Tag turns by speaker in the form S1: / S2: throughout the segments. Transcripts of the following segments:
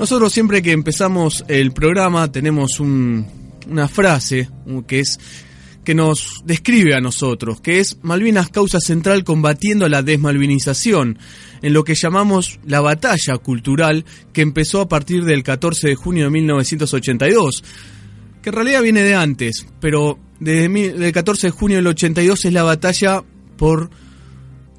S1: Nosotros siempre que empezamos el programa tenemos una frase que es que nos describe a nosotros, que es Malvinas causa central combatiendo la desmalvinización, en lo que llamamos la batalla cultural que empezó a partir del 14 de junio de 1982, que en realidad viene de antes, pero desde el 14 de junio del 82 es la batalla por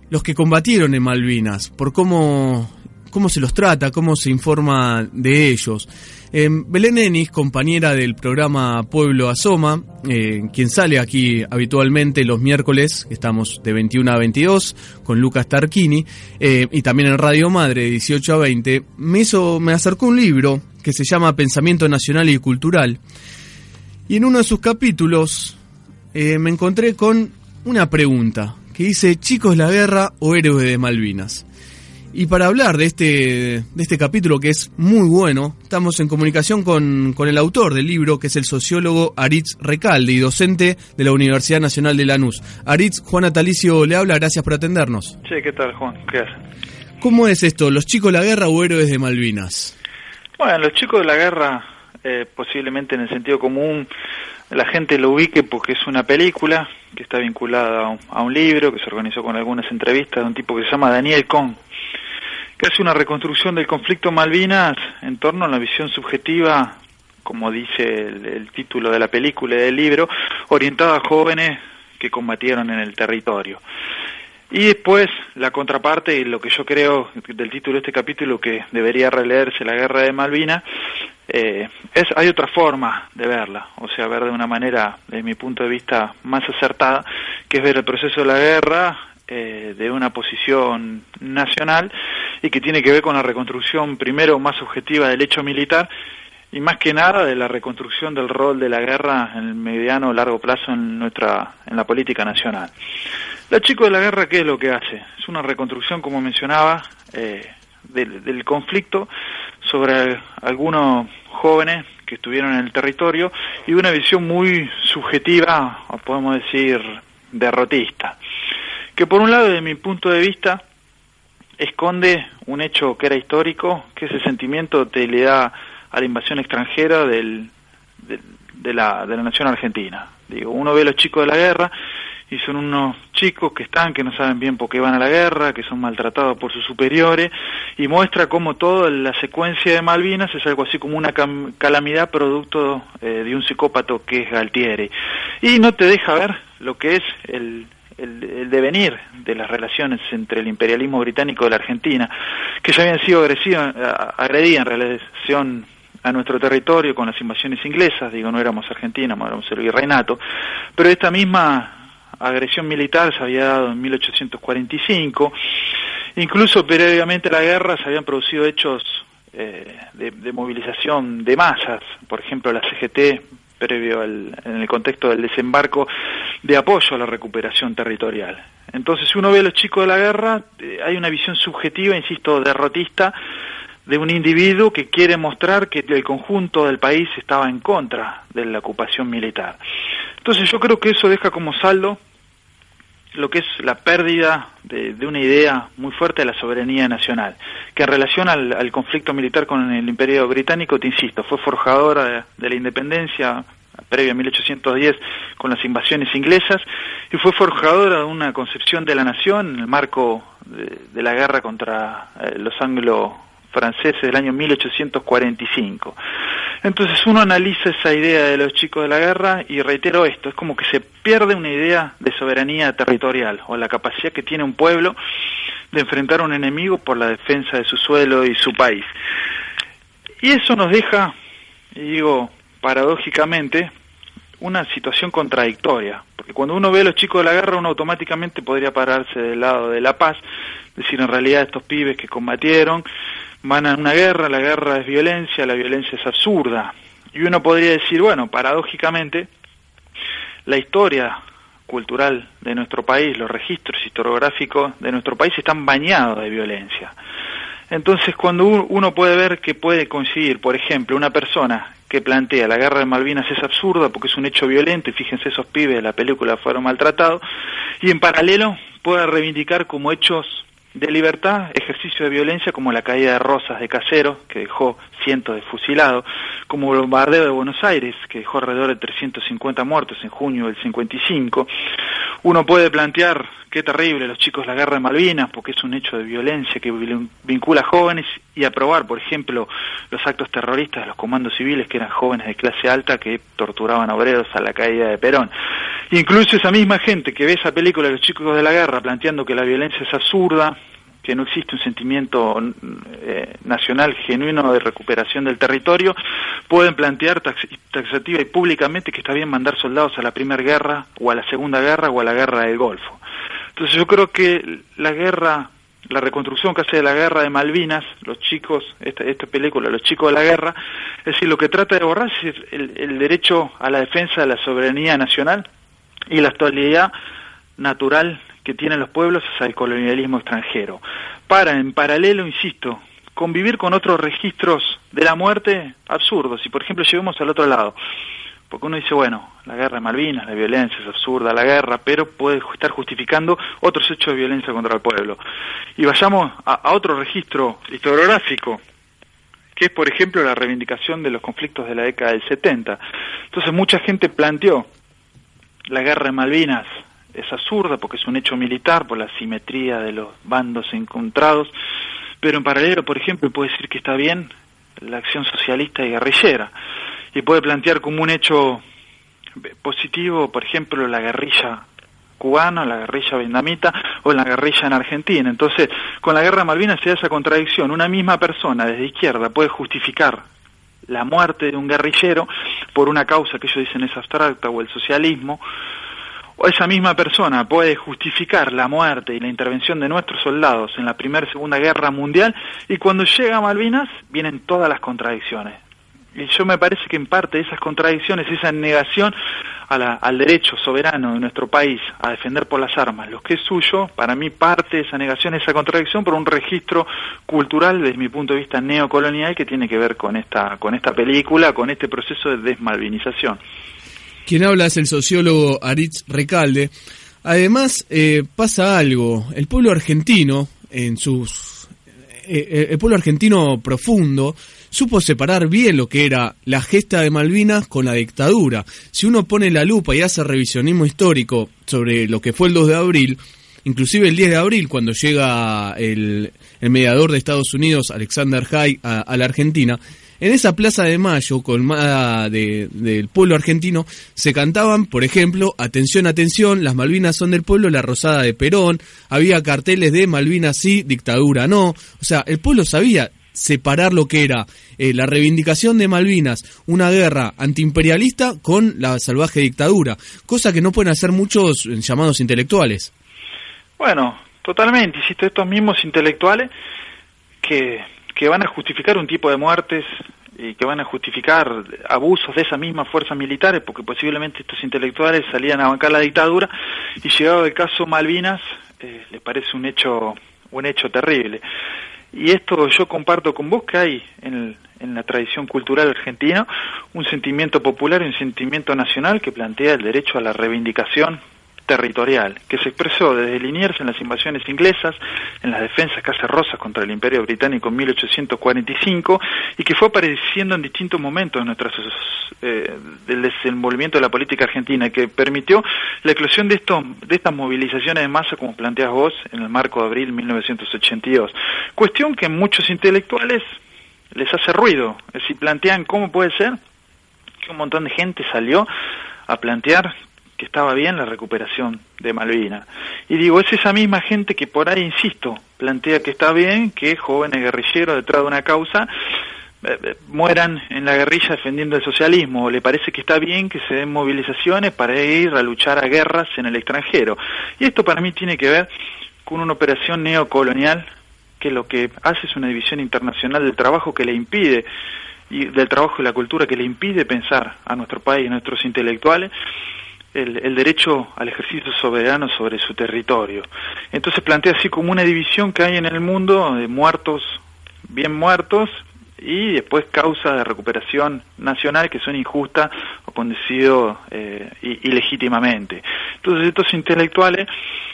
S1: los que combatieron en Malvinas, por cómo cómo se los trata, cómo se informa de ellos. Eh, Belén Enis, compañera del programa Pueblo Asoma, eh, quien sale aquí habitualmente los miércoles, estamos de 21 a 22, con Lucas Tarquini, eh, y también en Radio Madre, de 18 a 20, me, hizo, me acercó un libro que se llama Pensamiento Nacional y Cultural, y en uno de sus capítulos me encontré con una pregunta que dice, chicos la guerra o héroes de Malvinas. Y para hablar de este, de este capítulo que es muy bueno, estamos en comunicación con, con el autor del libro, que es el sociólogo Aritz Recalde y docente de la Universidad Nacional de Lanús. Aritz, Juan Atalicio le habla, gracias por atendernos.
S2: Sí, ¿qué tal, Juan? ¿Qué haces?
S1: ¿Cómo es esto? ¿Los chicos de la guerra o héroes de Malvinas?
S2: Bueno, los chicos de la guerra, eh, posiblemente en el sentido común, la gente lo ubique porque es una película que está vinculada a un, a un libro que se organizó con algunas entrevistas de un tipo que se llama Daniel Kohn que hace una reconstrucción del conflicto Malvinas en torno a la visión subjetiva, como dice el, título de la película y del libro, orientada a jóvenes que combatieron en el territorio. Y después la contraparte, y lo que yo creo del título de este capítulo que debería releerse la guerra de Malvinas, eh, es hay otra forma de verla, o sea, ver de una manera, desde mi punto de vista, más acertada, que es ver el proceso de la guerra eh, de una posición nacional y que tiene que ver con la reconstrucción primero más objetiva del hecho militar y más que nada de la reconstrucción del rol de la guerra en el mediano o largo plazo en nuestra en la política nacional. La chico de la guerra qué es lo que hace? Es una reconstrucción como mencionaba eh, del, del conflicto sobre algunos jóvenes que estuvieron en el territorio y una visión muy subjetiva, podemos decir derrotista que por un lado, desde mi punto de vista, esconde un hecho que era histórico, que ese sentimiento te le da a la invasión extranjera del, de, la, de la nación argentina. Digo, uno ve a los chicos de la guerra y son unos chicos que están, que no saben bien por qué van a la guerra, que son maltratados por sus superiores, y muestra cómo toda la secuencia de Malvinas es algo así como una calamidad producto eh, de un psicópata que es Galtieri. Y no te deja ver lo que es el, el, devenir de las relaciones entre el imperialismo británico y la Argentina, que ya habían sido agredidas en relación a nuestro territorio con las invasiones inglesas, digo, no éramos Argentina, no éramos el virreinato, pero esta misma agresión militar se había dado en 1845, incluso previamente a la guerra se habían producido hechos eh, de, de, movilización de masas, por ejemplo la CGT previo al, en el contexto del desembarco de apoyo a la recuperación territorial. Entonces, si uno ve a los chicos de la guerra, eh, hay una visión subjetiva, insisto, derrotista, de un individuo que quiere mostrar que el conjunto del país estaba en contra de la ocupación militar. Entonces yo creo que eso deja como saldo lo que es la pérdida de, una idea muy fuerte de la soberanía nacional, que en relación al, conflicto militar con el Imperio Británico, te insisto, fue forjadora de, la independencia previa a 1810 con las invasiones inglesas y fue forjadora de una concepción de la nación en el marco de, la guerra contra eh, los anglo franceses del año 1845. Entonces uno analiza esa idea de los chicos de la guerra y reitero esto, es como que se pierde una idea de soberanía territorial o la capacidad que tiene un pueblo de enfrentar a un enemigo por la defensa de su suelo y su país. Y eso nos deja, digo paradójicamente, una situación contradictoria, porque cuando uno ve a los chicos de la guerra uno automáticamente podría pararse del lado de la paz, decir en realidad estos pibes que combatieron van a una guerra, la guerra es violencia, la violencia es absurda. Y uno podría decir, bueno, paradójicamente, la historia cultural de nuestro país, los registros historiográficos de nuestro país están bañados de violencia. Entonces, cuando uno puede ver que puede coincidir, por ejemplo, una persona que plantea la guerra de Malvinas es absurda porque es un hecho violento, y fíjense esos pibes de la película fueron maltratados, y en paralelo puede reivindicar como hechos de libertad, ejercicio de violencia como la caída de Rosas de Casero, que dejó cientos de fusilados, como el bombardeo de Buenos Aires, que dejó alrededor de 350 muertos en junio del 55. Uno puede plantear qué terrible los chicos la guerra de Malvinas, porque es un hecho de violencia que vincula a jóvenes y aprobar, por ejemplo, los actos terroristas de los comandos civiles que eran jóvenes de clase alta que torturaban obreros a la caída de Perón. Incluso esa misma gente que ve esa película de los chicos de la guerra planteando que la violencia es absurda, que no existe un sentimiento eh, nacional genuino de recuperación del territorio, pueden plantear taxativa y públicamente que está bien mandar soldados a la Primera Guerra o a la Segunda Guerra o a la Guerra del Golfo. Entonces yo creo que la guerra, la reconstrucción que hace de la Guerra de Malvinas, los chicos, esta, esta película, los chicos de la guerra, es decir, lo que trata de borrar es el, el derecho a la defensa de la soberanía nacional y la actualidad natural que tienen los pueblos hacia el colonialismo extranjero. Para, en paralelo, insisto, convivir con otros registros de la muerte absurdos. Y, por ejemplo, lleguemos al otro lado. Porque uno dice, bueno, la guerra de Malvinas, la violencia es absurda, la guerra, pero puede estar justificando otros hechos de violencia contra el pueblo. Y vayamos a, a otro registro historiográfico, que es, por ejemplo, la reivindicación de los conflictos de la década del 70. Entonces, mucha gente planteó la guerra de Malvinas es absurda porque es un hecho militar por la simetría de los bandos encontrados, pero en paralelo, por ejemplo, puede decir que está bien la acción socialista y guerrillera y puede plantear como un hecho positivo, por ejemplo, la guerrilla cubana, la guerrilla vietnamita o la guerrilla en Argentina. Entonces, con la guerra de Malvinas se da esa contradicción. Una misma persona desde izquierda puede justificar la muerte de un guerrillero por una causa que ellos dicen es abstracta o el socialismo, o esa misma persona puede justificar la muerte y la intervención de nuestros soldados en la Primera y Segunda Guerra Mundial y cuando llega a Malvinas vienen todas las contradicciones. Y yo me parece que en parte esas contradicciones, esa negación al derecho soberano de nuestro país a defender por las armas lo que es suyo, para mí parte de esa negación, esa contradicción por un registro cultural desde mi punto de vista neocolonial que tiene que ver con esta, con esta película, con este proceso de desmalvinización.
S1: Quien habla es el sociólogo Aritz Recalde. Además, eh, pasa algo. El pueblo argentino, en sus. Eh, eh, el pueblo argentino profundo, supo separar bien lo que era la gesta de Malvinas con la dictadura. Si uno pone la lupa y hace revisionismo histórico sobre lo que fue el 2 de abril, inclusive el 10 de abril, cuando llega el, mediador de Estados Unidos, Alexander Haig, a la Argentina, en esa Plaza de Mayo, colmada del pueblo argentino, se cantaban, por ejemplo, Atención, atención, las Malvinas son del pueblo, la Rosada de Perón, había carteles de Malvinas sí, dictadura no. O sea, el pueblo sabía separar lo que era eh, la reivindicación de Malvinas, una guerra antiimperialista con la salvaje dictadura, cosa que no pueden hacer muchos eh, llamados intelectuales.
S2: Bueno, totalmente, insisto, estos mismos intelectuales que que van a justificar un tipo de muertes y que van a justificar abusos de esas mismas fuerzas militares, porque posiblemente estos intelectuales salían a bancar la dictadura y llegado el caso Malvinas eh, les parece un hecho un hecho terrible. Y esto yo comparto con vos que hay en, en la tradición cultural argentina un sentimiento popular y un sentimiento nacional que plantea el derecho a la reivindicación territorial que se expresó desde Liniers en las invasiones inglesas, en las defensas casi rosas contra el Imperio Británico en 1845 y que fue apareciendo en distintos momentos eh, del desenvolvimiento de la política argentina que permitió la eclosión de, estos, de estas movilizaciones de masa como planteas vos en el marco de abril de 1982. Cuestión que muchos intelectuales les hace ruido, es decir, plantean cómo puede ser que un montón de gente salió a plantear que estaba bien la recuperación de Malvinas. Y digo, es esa misma gente que por ahí, insisto, plantea que está bien que jóvenes guerrilleros detrás de una causa eh, eh, mueran en la guerrilla defendiendo el socialismo, le parece que está bien que se den movilizaciones para ir a luchar a guerras en el extranjero. Y esto para mí tiene que ver con una operación neocolonial que lo que hace es una división internacional del trabajo que le impide y del trabajo y la cultura que le impide pensar a nuestro país, a nuestros intelectuales, el, derecho al ejercicio soberano sobre su territorio. Entonces plantea así como una división que hay en el mundo de muertos, bien muertos, y después causas de recuperación nacional que son injustas o conducido eh, ilegítimamente. Entonces estos intelectuales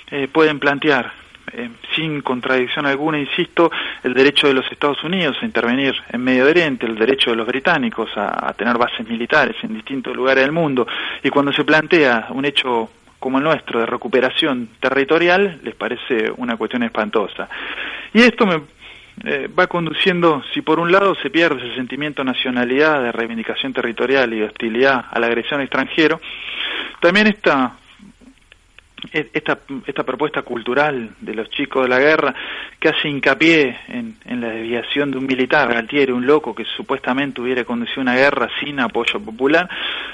S2: eh, pueden plantear eh, sin contradicción alguna, insisto, el derecho de los Estados Unidos a intervenir en Medio Oriente, el derecho de los británicos a, tener bases militares en distintos lugares del mundo, y cuando se plantea un hecho como el nuestro de recuperación territorial, les parece una cuestión espantosa. Y esto me eh, va conduciendo, si por un lado se pierde ese sentimiento de nacionalidad, de reivindicación territorial y de hostilidad a la agresión extranjero, también esta esta, esta propuesta cultural de los chicos de la guerra que hace hincapié en, la desviación de un militar, Galtieri, un loco que supuestamente hubiera conducido una guerra sin apoyo popular,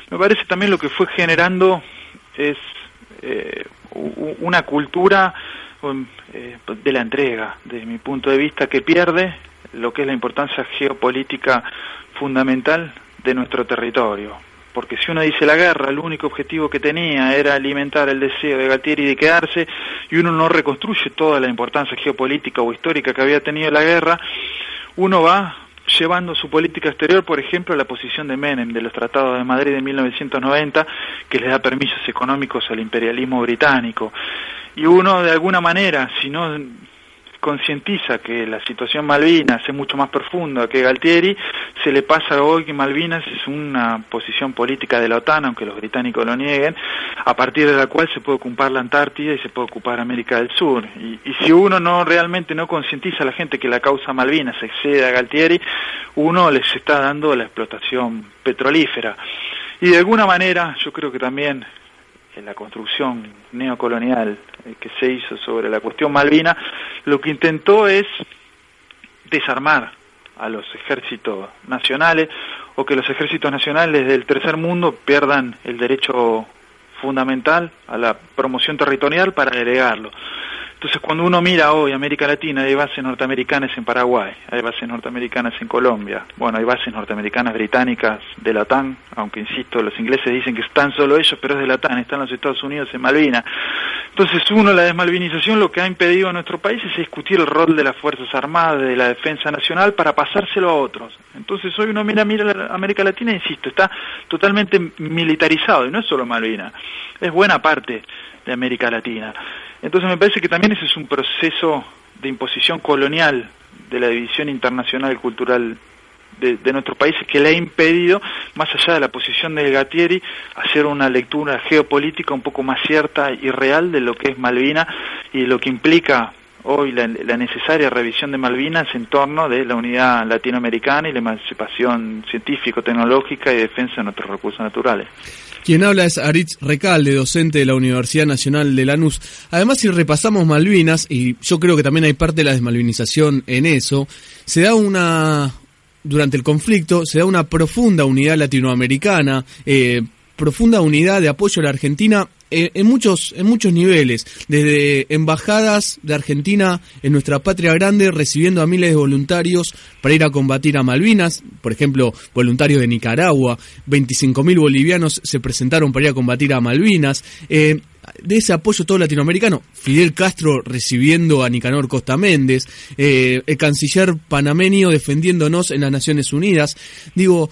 S2: me parece también lo que fue generando es eh, una cultura um, eh, de la entrega, desde mi punto de vista, que pierde lo que es la importancia geopolítica fundamental de nuestro territorio porque si uno dice la guerra, el único objetivo que tenía era alimentar el deseo de Galtieri de quedarse, y uno no reconstruye toda la importancia geopolítica o histórica que había tenido la guerra, uno va llevando su política exterior, por ejemplo, a la posición de Menem de los tratados de Madrid de 1990, que le da permisos económicos al imperialismo británico. Y uno, de alguna manera, si no concientiza que la situación Malvinas es mucho más profunda que Galtieri, se le pasa hoy que Malvinas es una posición política de la OTAN, aunque los británicos lo nieguen, a partir de la cual se puede ocupar la Antártida y se puede ocupar América del Sur. Y, si uno no realmente no concientiza a la gente que la causa Malvinas excede a Galtieri, uno les está dando la explotación petrolífera. Y de alguna manera yo creo que también en la construcción neocolonial que se hizo sobre la cuestión Malvina, lo que intentó es desarmar a los ejércitos nacionales o que los ejércitos nacionales del tercer mundo pierdan el derecho fundamental a la promoción territorial para delegarlo. Entonces, cuando uno mira hoy América Latina, hay bases norteamericanas en Paraguay, hay bases norteamericanas en Colombia, bueno, hay bases norteamericanas británicas de la OTAN, aunque insisto, los ingleses dicen que están solo ellos, pero es de la OTAN, están los Estados Unidos en Malvinas. Entonces, uno, la desmalvinización lo que ha impedido a nuestro país es discutir el rol de las Fuerzas Armadas, de la defensa nacional, para pasárselo a otros. Entonces, hoy uno mira, mira América Latina, insisto, está totalmente militarizado, y no es solo Malvinas, es buena parte de América Latina. Entonces me parece que también ese es un proceso de imposición colonial de la división internacional cultural de, de nuestros países que le ha impedido, más allá de la posición de Gatieri, hacer una lectura geopolítica un poco más cierta y real de lo que es Malvina y lo que implica hoy la, necesaria revisión de Malvinas en torno de la unidad latinoamericana y la emancipación científico-tecnológica y defensa de nuestros recursos naturales.
S1: Quien habla es Aritz Recalde, docente de la Universidad Nacional de Lanús. Además, si repasamos Malvinas, y yo creo que también hay parte de la desmalvinización en eso, se da una, durante el conflicto, se da una profunda unidad latinoamericana, eh, profunda unidad de apoyo a la Argentina en muchos, en muchos niveles, desde embajadas de Argentina en nuestra patria grande, recibiendo a miles de voluntarios para ir a combatir a Malvinas, por ejemplo, voluntarios de Nicaragua, 25.000 bolivianos se presentaron para ir a combatir a Malvinas, eh, de ese apoyo todo latinoamericano, Fidel Castro recibiendo a Nicanor Costa Méndez, eh, el canciller panameño defendiéndonos en las Naciones Unidas, digo,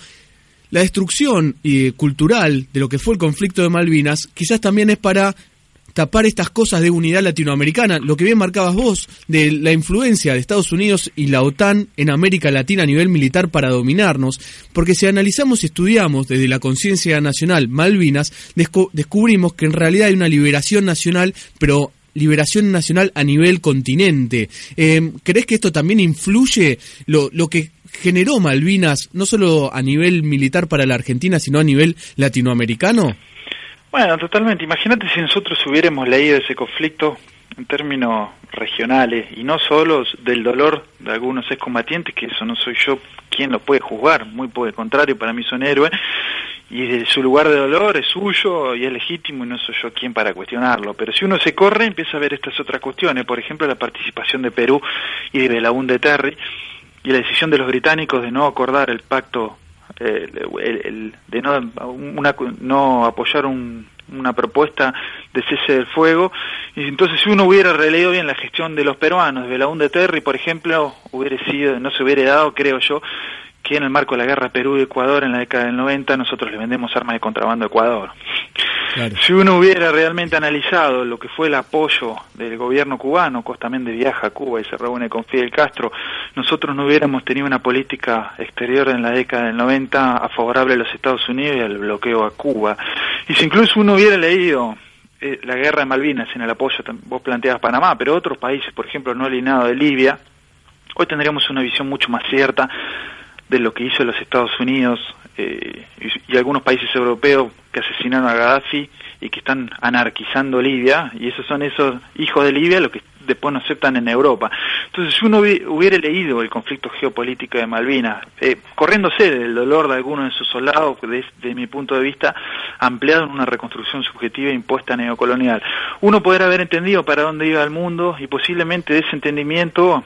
S1: la destrucción eh, cultural de lo que fue el conflicto de Malvinas quizás también es para tapar estas cosas de unidad latinoamericana, lo que bien marcabas vos, de la influencia de Estados Unidos y la OTAN en América Latina a nivel militar para dominarnos, porque si analizamos y estudiamos desde la conciencia nacional Malvinas, descubrimos que en realidad hay una liberación nacional, pero liberación nacional a nivel continente. Eh, ¿Crees que esto también influye lo, lo que generó Malvinas, no solo a nivel militar para la Argentina, sino a nivel latinoamericano?
S2: Bueno, totalmente. Imagínate si nosotros hubiéramos leído ese conflicto en términos regionales y no solo del dolor de algunos excombatientes, que eso no soy yo quien lo puede juzgar, muy por el contrario, para mí son héroes, y su lugar de dolor es suyo y es legítimo y no soy yo quien para cuestionarlo. Pero si uno se corre, empieza a ver estas otras cuestiones, por ejemplo, la participación de Perú y de Belaún de Terry, y la decisión de los británicos de no acordar el pacto, eh, el, de no, una, no apoyar una propuesta de cese del fuego. Y entonces, si uno hubiera releído bien la gestión de los peruanos, de la de Terry, por ejemplo, hubiera sido, no se hubiera dado, creo yo, que en el marco de la guerra Perú y Ecuador en la década del 90 nosotros le vendemos armas de contrabando a Ecuador. Si uno hubiera realmente analizado lo que fue el apoyo del gobierno cubano, Costa Méndez viaja a Cuba y se reúne con Fidel Castro, nosotros no hubiéramos tenido una política exterior en la década del 90 a favorable a los Estados Unidos y al bloqueo a Cuba. Y si incluso uno hubiera leído eh, la guerra de Malvinas en el apoyo, vos planteabas Panamá, pero otros países, por ejemplo, no alineado de Libia, hoy tendríamos una visión mucho más cierta de lo que hizo los Estados Unidos eh, y, algunos países europeos que asesinaron a Gaddafi y que están anarquizando Libia, y esos son esos hijos de Libia los que después no aceptan en Europa. Entonces, si uno hubiera leído el conflicto geopolítico de Malvinas, eh, corriéndose del dolor de algunos de sus soldados, desde mi punto de vista, ampliado en una reconstrucción subjetiva impuesta neocolonial, uno podría haber entendido para dónde iba el mundo y posiblemente de ese entendimiento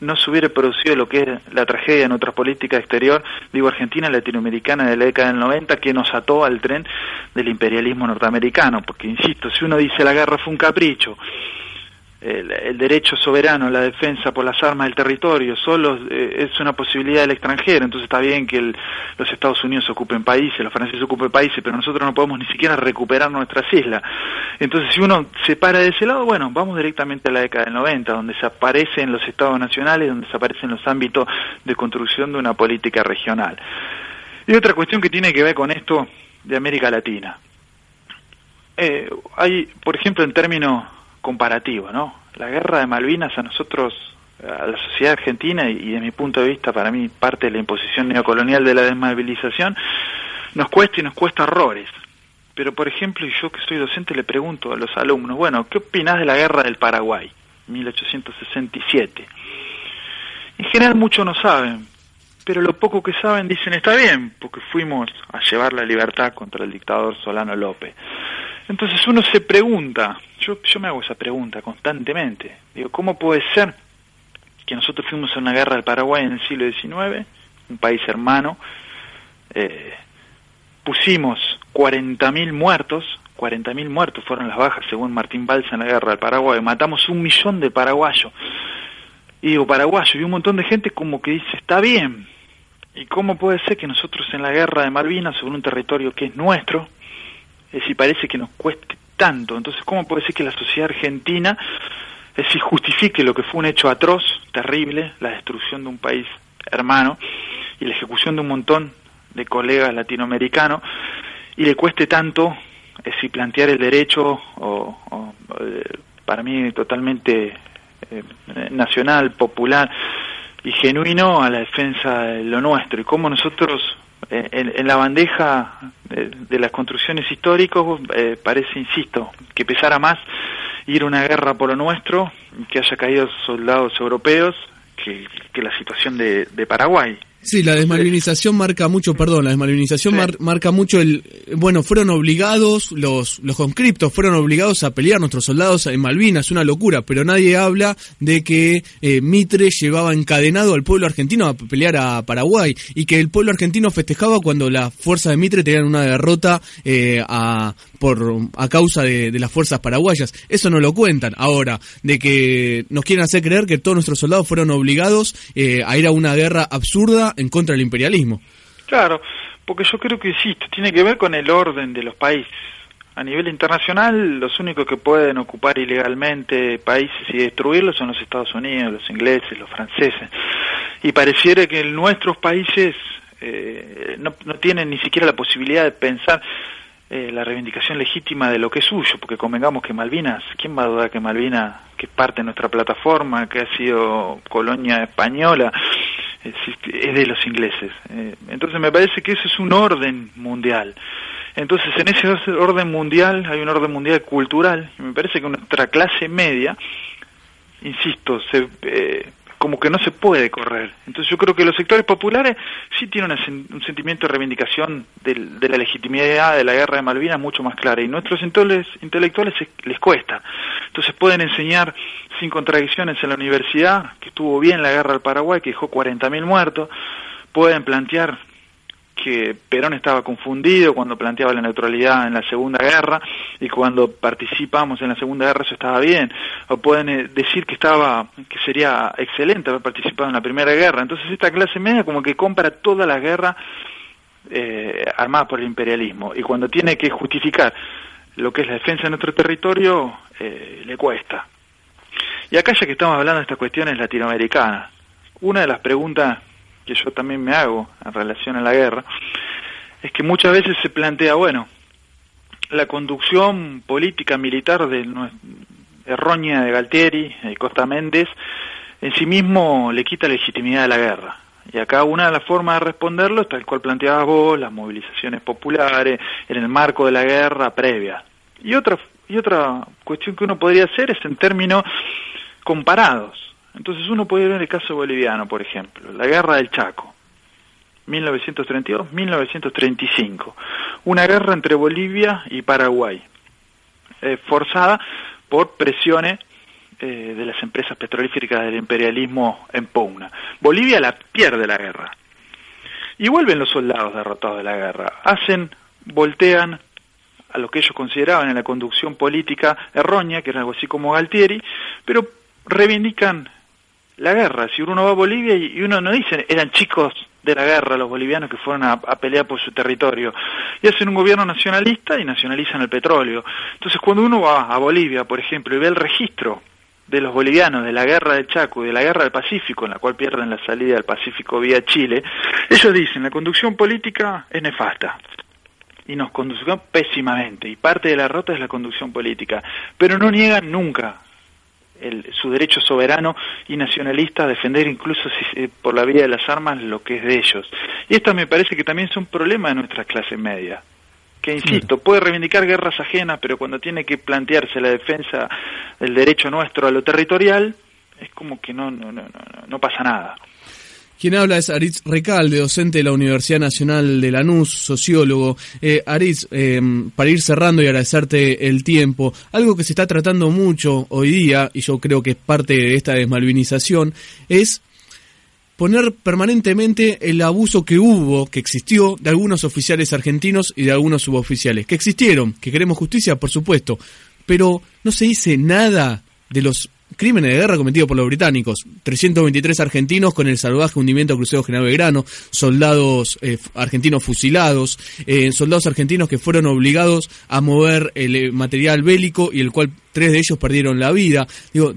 S2: no se hubiera producido lo que es la tragedia en nuestra política exterior, digo Argentina, latinoamericana de la década del 90, que nos ató al tren del imperialismo norteamericano, porque insisto, si uno dice la guerra fue un capricho, el, derecho soberano, la defensa por las armas del territorio, solo eh, es una posibilidad del extranjero, entonces está bien que los Estados Unidos ocupen países, los franceses ocupen países, pero nosotros no podemos ni siquiera recuperar nuestras islas. Entonces si uno se para de ese lado, bueno, vamos directamente a la década del 90, donde se aparecen los estados nacionales, donde se aparecen los ámbitos de construcción de una política regional. Y otra cuestión que tiene que ver con esto de América Latina. Eh, hay, por ejemplo, en términos comparativo, ¿no? La guerra de Malvinas a nosotros, a la sociedad argentina, y, de mi punto de vista, para mí, parte de la imposición neocolonial de la desmovilización, nos cuesta y nos cuesta horrores. Pero, por ejemplo, yo que soy docente le pregunto a los alumnos, bueno, ¿qué opinás de la guerra del Paraguay, 1867? En general muchos no saben, pero lo poco que saben dicen está bien, porque fuimos a llevar la libertad contra el dictador Solano López. Entonces uno se pregunta, yo, yo me hago esa pregunta constantemente, digo, ¿cómo puede ser que nosotros fuimos a una guerra del Paraguay en el siglo XIX, un país hermano, eh, pusimos 40.000 muertos, 40.000 muertos fueron las bajas según Martín Balsa en la guerra del Paraguay, matamos un millón de paraguayos, y digo paraguayos, y un montón de gente como que dice, está bien, ¿y cómo puede ser que nosotros en la guerra de Malvinas, sobre un territorio que es nuestro, es si parece que nos cueste tanto. Entonces, ¿cómo puede ser que la sociedad argentina es si justifique lo que fue un hecho atroz, terrible, la destrucción de un país hermano y la ejecución de un montón de colegas latinoamericanos, y le cueste tanto es si plantear el derecho o, eh, para mí totalmente eh, nacional, popular y genuino a la defensa de lo nuestro y cómo nosotros en, la bandeja de, las construcciones históricas eh, parece, insisto, que pesara más ir a una guerra por lo nuestro, que haya caído soldados europeos, que, la situación de Paraguay.
S1: Sí, la desmalvinización marca mucho, perdón, la desmalvinización marca mucho el, bueno, fueron obligados, los, los conscriptos fueron obligados a pelear nuestros soldados en Malvinas, una locura, pero nadie habla de que eh, Mitre llevaba encadenado al pueblo argentino a pelear a Paraguay y que el pueblo argentino festejaba cuando las fuerzas de Mitre tenían una derrota eh, a, por, a causa de, las fuerzas paraguayas. Eso no lo cuentan. Ahora, de que nos quieren hacer creer que todos nuestros soldados fueron obligados eh, a ir a una guerra absurda en contra del imperialismo.
S2: Claro, porque yo creo que sí, tiene que ver con el orden de los países. A nivel internacional, los únicos que pueden ocupar ilegalmente países y destruirlos son los Estados Unidos, los ingleses, los franceses. Y pareciera que nuestros países eh, no, no tienen ni siquiera la posibilidad de pensar eh, la reivindicación legítima de lo que es suyo, porque convengamos que Malvinas, ¿quién va a dudar que Malvinas, que es parte de nuestra plataforma, que ha sido colonia española, es, de los ingleses? Eh, entonces me parece que eso es un orden mundial. Entonces en ese orden mundial hay un orden mundial cultural, y me parece que nuestra clase media, insisto, se, eh, como que no se puede correr. Entonces yo creo que los sectores populares sí tienen un sentimiento de reivindicación de, la legitimidad de la guerra de Malvinas mucho más clara y nuestros intelectuales les cuesta. Entonces pueden enseñar sin contradicciones en la universidad que estuvo bien la guerra del Paraguay, que dejó 40.000 muertos, pueden plantear que Perón estaba confundido cuando planteaba la neutralidad en la Segunda Guerra y cuando participamos en la Segunda Guerra eso estaba bien, o pueden eh, decir que estaba que sería excelente haber participado en la Primera Guerra. Entonces esta clase media como que compra toda la guerra eh, armada por el imperialismo y cuando tiene que justificar lo que es la defensa de nuestro territorio eh, le cuesta. Y acá ya que estamos hablando de estas cuestiones latinoamericanas, una de las preguntas que yo también me hago en relación a la guerra, es que muchas veces se plantea, bueno, la conducción política militar de errónea de Galtieri y Costa Méndez en sí mismo le quita legitimidad a la guerra. Y acá una de las formas de responderlo es tal cual planteabas vos, las movilizaciones populares, en el marco de la guerra previa. Y otra, y otra cuestión que uno podría hacer es en términos comparados. Entonces uno puede ver el caso boliviano, por ejemplo, la guerra del Chaco, 1932-1935, una guerra entre Bolivia y Paraguay, eh, forzada por presiones eh, de las empresas petrolíferas del imperialismo en Pugna. Bolivia la pierde la guerra. Y vuelven los soldados derrotados de la guerra, hacen, voltean a lo que ellos consideraban en la conducción política errónea, que era algo así como Galtieri, pero reivindican la guerra. Si uno va a Bolivia y uno no dice, eran chicos de la guerra los bolivianos que fueron a, pelear por su territorio. Y hacen un gobierno nacionalista y nacionalizan el petróleo. Entonces cuando uno va a Bolivia, por ejemplo, y ve el registro de los bolivianos de la guerra del Chaco y de la guerra del Pacífico, en la cual pierden la salida del Pacífico vía Chile, ellos dicen, la conducción política es nefasta y nos conducen pésimamente y parte de la rota es la conducción política, pero no niegan nunca su derecho soberano y nacionalista a defender incluso si, por la vía de las armas lo que es de ellos. Y esto me parece que también es un problema de nuestra clase media que insisto, puede reivindicar guerras ajenas, pero cuando tiene que plantearse la defensa del derecho nuestro a lo territorial, es como que no, no, no, no pasa nada.
S1: Quien habla es Aritz Recalde, docente de la Universidad Nacional de Lanús, sociólogo. Eh, Aritz, eh, para ir cerrando y agradecerte el tiempo, algo que se está tratando mucho hoy día, y yo creo que es parte de esta desmalvinización, es poner permanentemente el abuso que hubo, que existió, de algunos oficiales argentinos y de algunos suboficiales. Que existieron, que queremos justicia, por supuesto, pero no se dice nada de los crímenes de guerra cometidos por los británicos. 323 argentinos con el salvaje hundimiento crucero General Belgrano, soldados eh, argentinos fusilados, eh, soldados argentinos que fueron obligados a mover el eh, material bélico y el cual tres de ellos perdieron la vida. Digo,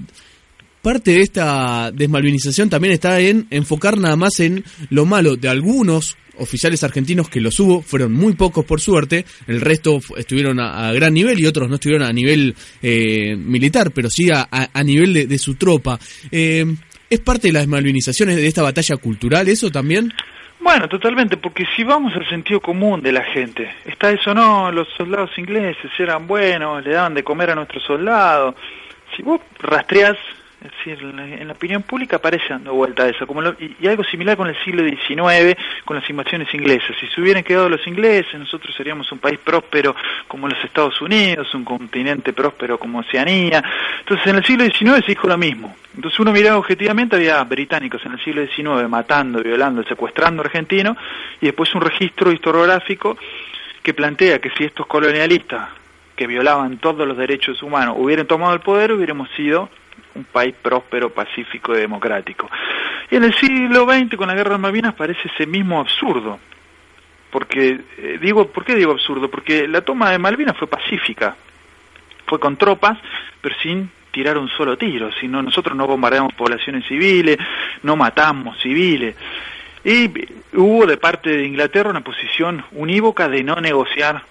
S1: parte de esta desmalvinización también está en enfocar nada más en lo malo de algunos oficiales argentinos que los hubo, fueron muy pocos por suerte, el resto estuvieron a, gran nivel y otros no estuvieron a nivel eh, militar, pero sí a, nivel de, su tropa. Eh, ¿Es parte de las malvinizaciones de esta batalla cultural eso también?
S2: Bueno, totalmente, porque si vamos al sentido común de la gente, está eso, no, los soldados ingleses eran buenos, le daban de comer a nuestros soldados. Si vos rastreás es decir, en la, opinión pública aparece dando vuelta a eso, como y, algo similar con el siglo XIX, con las invasiones inglesas. Si se hubieran quedado los ingleses, nosotros seríamos un país próspero como los Estados Unidos, un continente próspero como Oceanía. Entonces, en el siglo XIX se dijo lo mismo. Entonces, uno miraba objetivamente, había británicos en el siglo XIX matando, violando, secuestrando argentinos, y después un registro historiográfico que plantea que si estos colonialistas que violaban todos los derechos humanos hubieran tomado el poder, hubiéramos sido un país próspero, pacífico y democrático. Y en el siglo XX, con la guerra de Malvinas, parece ese mismo absurdo. Porque, eh, digo, ¿por qué digo absurdo? Porque la toma de Malvinas fue pacífica, fue con tropas, pero sin tirar un solo tiro, sino nosotros no bombardeamos poblaciones civiles, no matamos civiles. Y hubo de parte de Inglaterra una posición unívoca de no negociar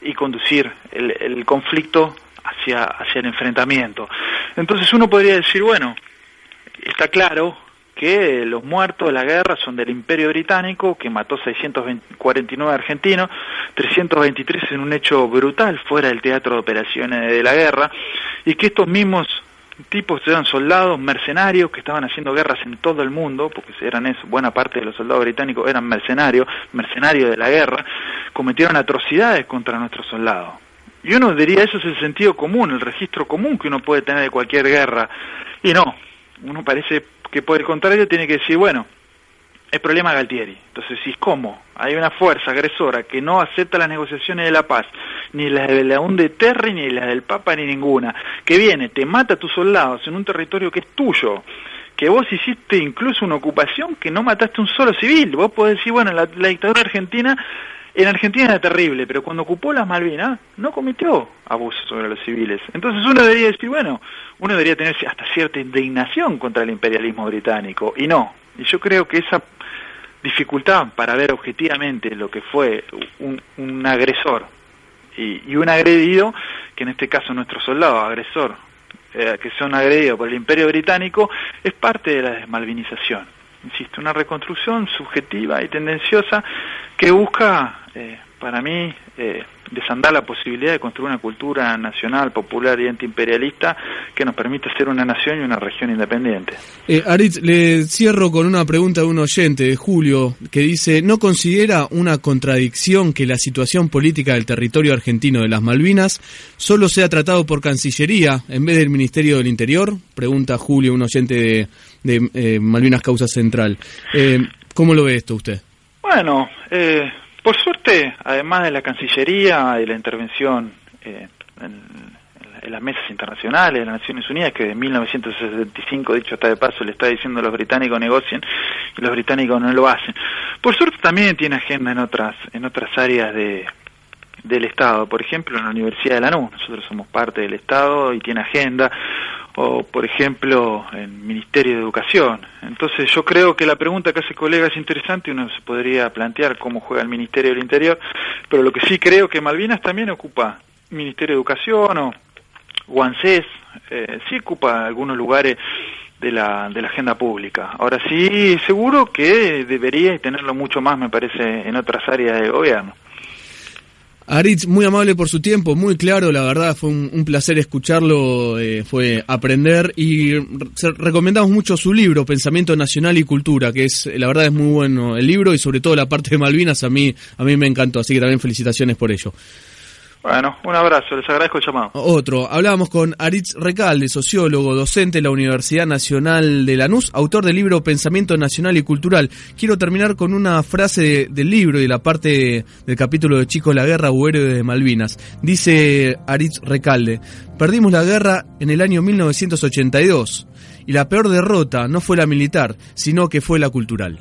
S2: y conducir el, el conflicto hacia, hacia el enfrentamiento. Entonces uno podría decir, bueno, está claro que los muertos de la guerra son del Imperio Británico, que mató 649 argentinos, 323 en un hecho brutal fuera del teatro de operaciones de la guerra, y que estos mismos tipos eran soldados mercenarios que estaban haciendo guerras en todo el mundo, porque eran eso, buena parte de los soldados británicos eran mercenarios, mercenarios de la guerra, cometieron atrocidades contra nuestros soldados. Y uno diría, eso es el sentido común, el registro común que uno puede tener de cualquier guerra. Y no, uno parece que por el contrario tiene que decir, bueno, el problema Galtieri. Entonces, si ¿cómo? Hay una fuerza agresora que no acepta las negociaciones de la paz, ni las de la de Terry, ni las del Papa, ni ninguna, que viene, te mata a tus soldados en un territorio que es tuyo, que vos hiciste incluso una ocupación que no mataste un solo civil. Vos podés decir, bueno, la, dictadura argentina, en Argentina era terrible, pero cuando ocupó las Malvinas no cometió abusos sobre los civiles. Entonces uno debería decir, bueno, uno debería tener hasta cierta indignación contra el imperialismo británico, y no. Y yo creo que esa dificultad para ver objetivamente lo que fue un, agresor y, un agredido, que en este caso nuestro soldado agresor, eh, que son agredidos por el imperio británico, es parte de la desmalvinización. Insisto, una reconstrucción subjetiva y tendenciosa que busca, eh, para mí, eh, desandar la posibilidad de construir una cultura nacional, popular y antiimperialista que nos permita ser una nación y una región independiente.
S1: Eh, Aritz, le cierro con una pregunta de un oyente, de Julio, que dice, ¿no considera una contradicción que la situación política del territorio argentino de las Malvinas solo sea tratado por Cancillería en vez del Ministerio del Interior? Pregunta Julio, un oyente de, eh, Malvinas Causa Central. Eh, ¿Cómo lo ve esto usted?
S2: Bueno, eh, por suerte, además de la Cancillería y la intervención eh, en, las mesas internacionales de las Naciones Unidas, que en 1965, dicho hasta de paso, le está diciendo a los británicos negocien y los británicos no lo hacen. Por suerte también tiene agenda en otras, en otras áreas de, del Estado, por ejemplo en la Universidad de Lanús, nosotros somos parte del Estado y tiene agenda, o por ejemplo en Ministerio de Educación. Entonces yo creo que la pregunta que hace el colega es interesante, uno se podría plantear cómo juega el Ministerio del Interior, pero lo que sí creo que Malvinas también ocupa Ministerio de Educación o, Guancés, eh, sí ocupa algunos lugares de la, de la agenda pública. Ahora sí, seguro que debería tenerlo mucho más, me parece, en otras áreas del gobierno.
S1: Aritz, muy amable por su tiempo, muy claro, la verdad fue un, placer escucharlo, eh, fue aprender y recomendamos mucho su libro, Pensamiento Nacional y Cultura, que es, la verdad es muy bueno el libro y sobre todo la parte de Malvinas a mí, a mí me encantó, así que también felicitaciones por ello.
S2: Bueno, un abrazo, les agradezco el llamado.
S1: Otro, hablábamos con Aritz Recalde, sociólogo, docente de la Universidad Nacional de Lanús, autor del libro Pensamiento Nacional y Cultural. Quiero terminar con una frase del libro y de la parte del capítulo de Chico la Guerra o Héroes de Malvinas. Dice Aritz Recalde, perdimos la guerra en el año 1982 y la peor derrota no fue la militar, sino que fue la cultural.